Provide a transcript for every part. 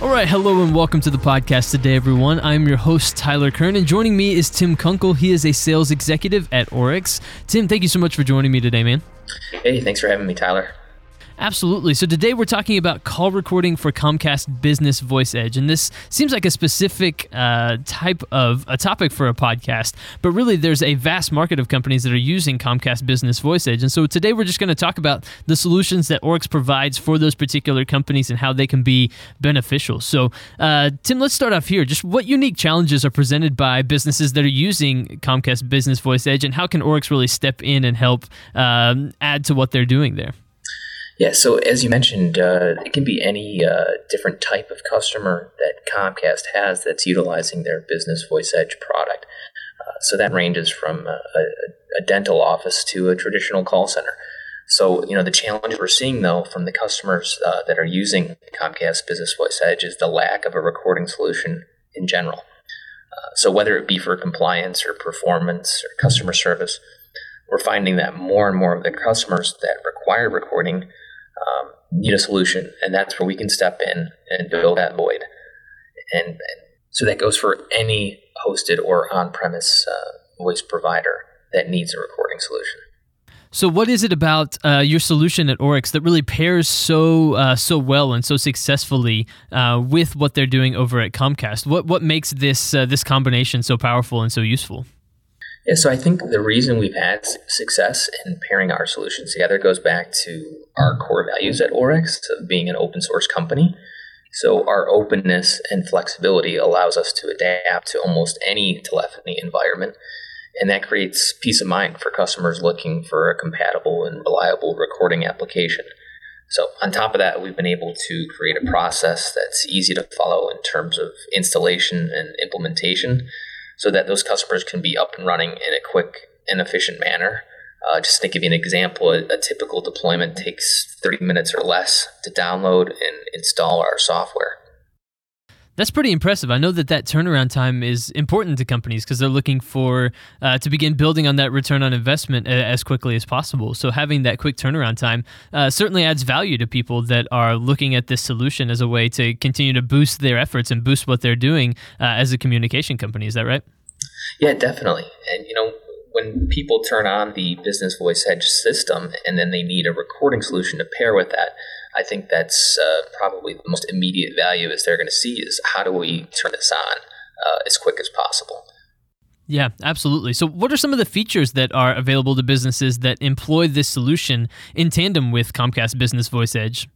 All right, hello and welcome to the podcast today, everyone. I'm your host, Tyler Kern, and joining me is Tim Kunkel. He is a sales executive at OrecX. Tim, thank you so much for joining me today, man. Hey, thanks for having me, Tyler. Absolutely. So today we're talking about call recording for Comcast Business Voice Edge, and this seems like a specific uh, type of a topic for a podcast, but really there's a vast market of companies that are using Comcast Business Voice Edge, and so today we're just going to talk about the solutions that OrecX provides for those particular companies and how they can be beneficial. So, uh, Tim, let's start off here. Just what unique challenges are presented by businesses that are using Comcast Business Voice Edge, and how can OrecX really step in and help um, add to what they're doing there? Yeah, so as you mentioned, uh, it can be any uh, different type of customer that Comcast has that's utilizing their Business Voice Edge product. Uh, so that ranges from a, a, dental office to a traditional call center. So, you know, the challenge we're seeing though from the customers uh, that are using Comcast Business Voice Edge is the lack of a recording solution in general. Uh, so, whether it be for compliance or performance or customer service, we're finding that more and more of the customers that require recording um, need a solution, and that's where we can step in and fill that void. And, and so that goes for any hosted or on-premise uh, voice provider that needs a recording solution. So, what is it about uh, your solution at OrecX that really pairs so uh, so well and so successfully uh, with what they're doing over at Comcast? What what makes this uh, this combination so powerful and so useful? Yeah, so I think the reason we've had success in pairing our solutions together goes back to our core values at OrecX of being an open source company. So our openness and flexibility allows us to adapt to almost any telephony environment. And that creates peace of mind for customers looking for a compatible and reliable recording application. So, on top of that, we've been able to create a process that's easy to follow in terms of installation and implementation so that those customers can be up and running in a quick and efficient manner. Uh, just to give you an example, a, a, typical deployment takes 30 minutes or less to download and install our software. That's pretty impressive. I know that that turnaround time is important to companies because they're looking for uh, to begin building on that return on investment as quickly as possible. So having that quick turnaround time uh, certainly adds value to people that are looking at this solution as a way to continue to boost their efforts and boost what they're doing uh, as a communication company. Is that right? Yeah, definitely. And you know, when people turn on the business voice edge system and then they need a recording solution to pair with that, I think that's uh, probably the most immediate value is they're going to see is how do we turn this on uh, as quick as possible. Yeah, absolutely. So, what are some of the features that are available to businesses that employ this solution in tandem with Comcast Business Voice Edge?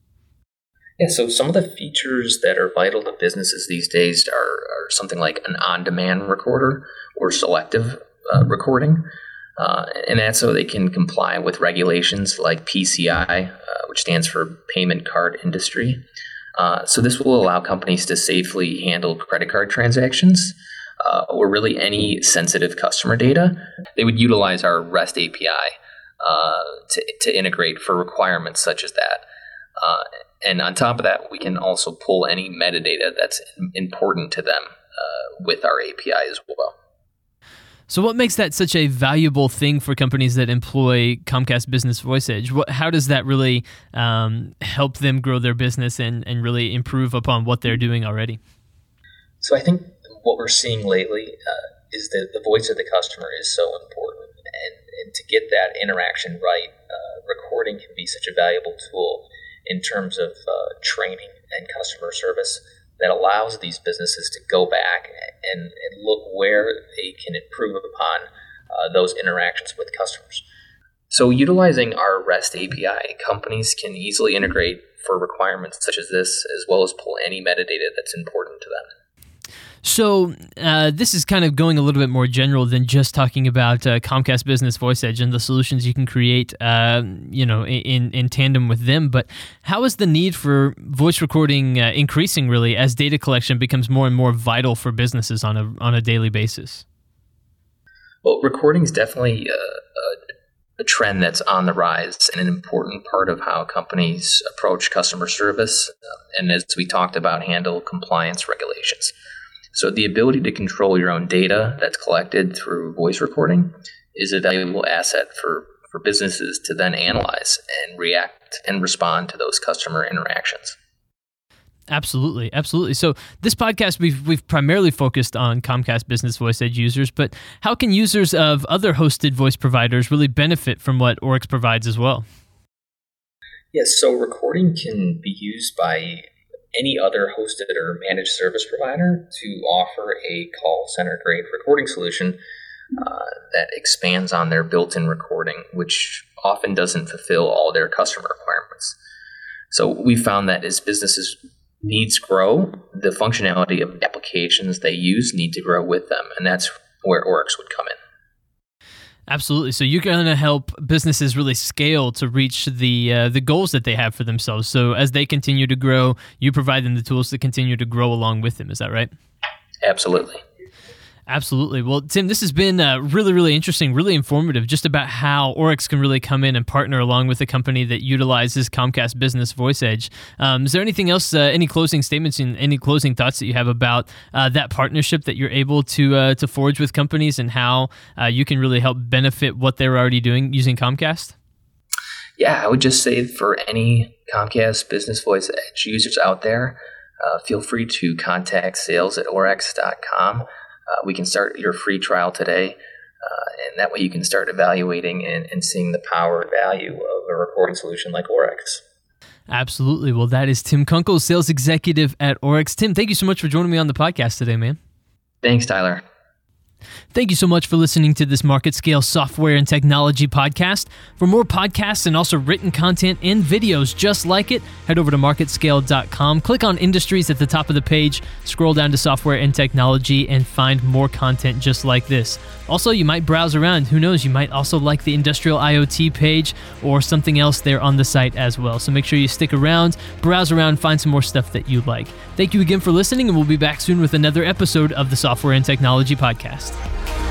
Yeah, so some of the features that are vital to businesses these days are, are something like an on demand recorder or selective uh, recording. Uh, and that's so they can comply with regulations like PCI, uh, which stands for Payment Card Industry. Uh, so this will allow companies to safely handle credit card transactions uh, or really any sensitive customer data. They would utilize our REST API uh, to, to integrate for requirements such as that. Uh, and on top of that, we can also pull any metadata that's important to them with our API as well. So, what makes that such a valuable thing for companies that employ Comcast Business Voice Edge? What, how does that really um, help them grow their business and, and really improve upon what they're doing already? So, I think what we're seeing lately uh, is that the voice of the customer is so important. And, and to get that interaction right, uh, recording can be such a valuable tool in terms of uh, training and customer service that allows these businesses to go back and, and look where they can improve upon uh, those interactions with customers. So, utilizing our REST API, companies can easily integrate for requirements such as this, as well as pull any metadata that's important to them. So uh, this is kind of going a little bit more general than just talking about uh, Comcast Business Voice Edge and the solutions you can create, uh, you know, in in tandem with them. But how is the need for voice recording uh, increasing really as data collection becomes more and more vital for businesses on a on a daily basis? Well, recording is definitely a, a, a trend that's on the rise and an important part of how companies approach customer service, and as we talked about, handle compliance regulations. So the ability to control your own data that's collected through voice recording is a valuable asset for, for businesses to then analyze and react and respond to those customer interactions. Absolutely, absolutely. So this podcast we've we've primarily focused on Comcast Business Voice Edge users, but how can users of other hosted voice providers really benefit from what OrecX provides as well? Yes, so recording can be used by any other hosted or managed service provider to offer a call center grade recording solution uh, that expands on their built in recording, which often doesn't fulfill all their customer requirements. So we found that as businesses needs grow, the functionality of applications they use need to grow with them, and that's where OrecX would come in. Absolutely. So you're going to help businesses really scale to reach the uh, the goals that they have for themselves. So as they continue to grow, you provide them the tools to continue to grow along with them. Is that right? Absolutely. Absolutely. Well, Tim, this has been uh, really, really interesting, really informative just about how OrecX can really come in and partner along with a company that utilizes Comcast Business Voice Edge. Um, is there anything else, uh, any closing statements and any closing thoughts that you have about uh, that partnership that you're able to uh, to forge with companies and how uh, you can really help benefit what they're already doing using Comcast? Yeah, I would just say for any Comcast Business Voice Edge users out there, uh, feel free to contact sales at orecx.com uh, we can start your free trial today. Uh, and that way you can start evaluating and, and seeing the power and value of a recording solution like OrecX. Absolutely. Well, that is Tim Kunkel, sales executive at OrecX. Tim, thank you so much for joining me on the podcast today, man. Thanks, Tyler. Thank you so much for listening to this Market Scale Software and Technology podcast. For more podcasts and also written content and videos just like it, head over to marketscale.com. Click on Industries at the top of the page, scroll down to Software and Technology, and find more content just like this. Also, you might browse around. Who knows? You might also like the Industrial IoT page or something else there on the site as well. So make sure you stick around, browse around, find some more stuff that you like. Thank you again for listening, and we'll be back soon with another episode of the Software and Technology Podcast.